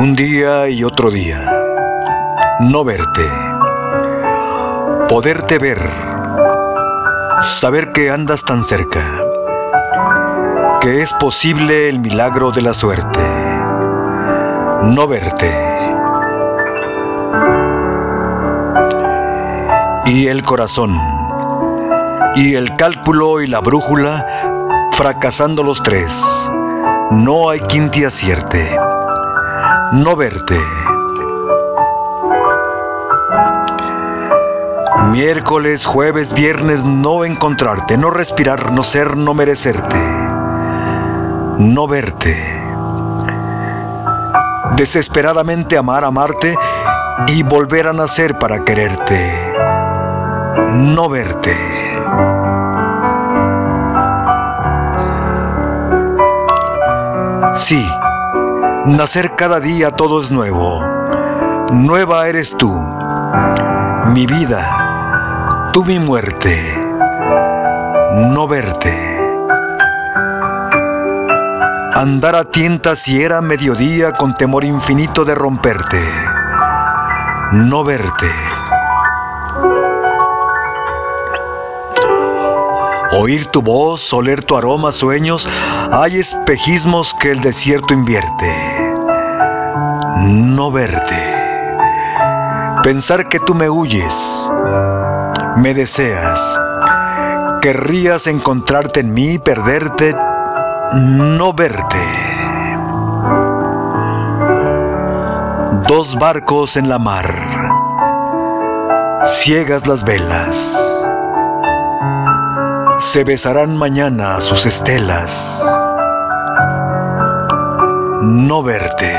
Un día y otro día. No verte. Poderte ver. Saber que andas tan cerca. Que es posible el milagro de la suerte. No verte. Y el corazón. Y el cálculo y la brújula fracasando los tres. No hay quien te acierte no verte. Miércoles, jueves, viernes, no encontrarte, no respirar, no ser, no merecerte, no verte. Desesperadamente amar, amarte y volver a nacer para quererte, no verte. Sí Nacer cada día todo es nuevo. Nueva eres tú, mi vida, tú mi muerte. No verte. Andar a tientas si era mediodía con temor infinito de romperte. No verte. Oír tu voz, oler tu aroma, sueños, hay espejismos que el desierto invierte no verte. Pensar que tú me huyes, me deseas. Querrías encontrarte en mí, perderte, no verte. Dos barcos en la mar, ciegas las velas. Se besarán mañana sus estelas. No verte.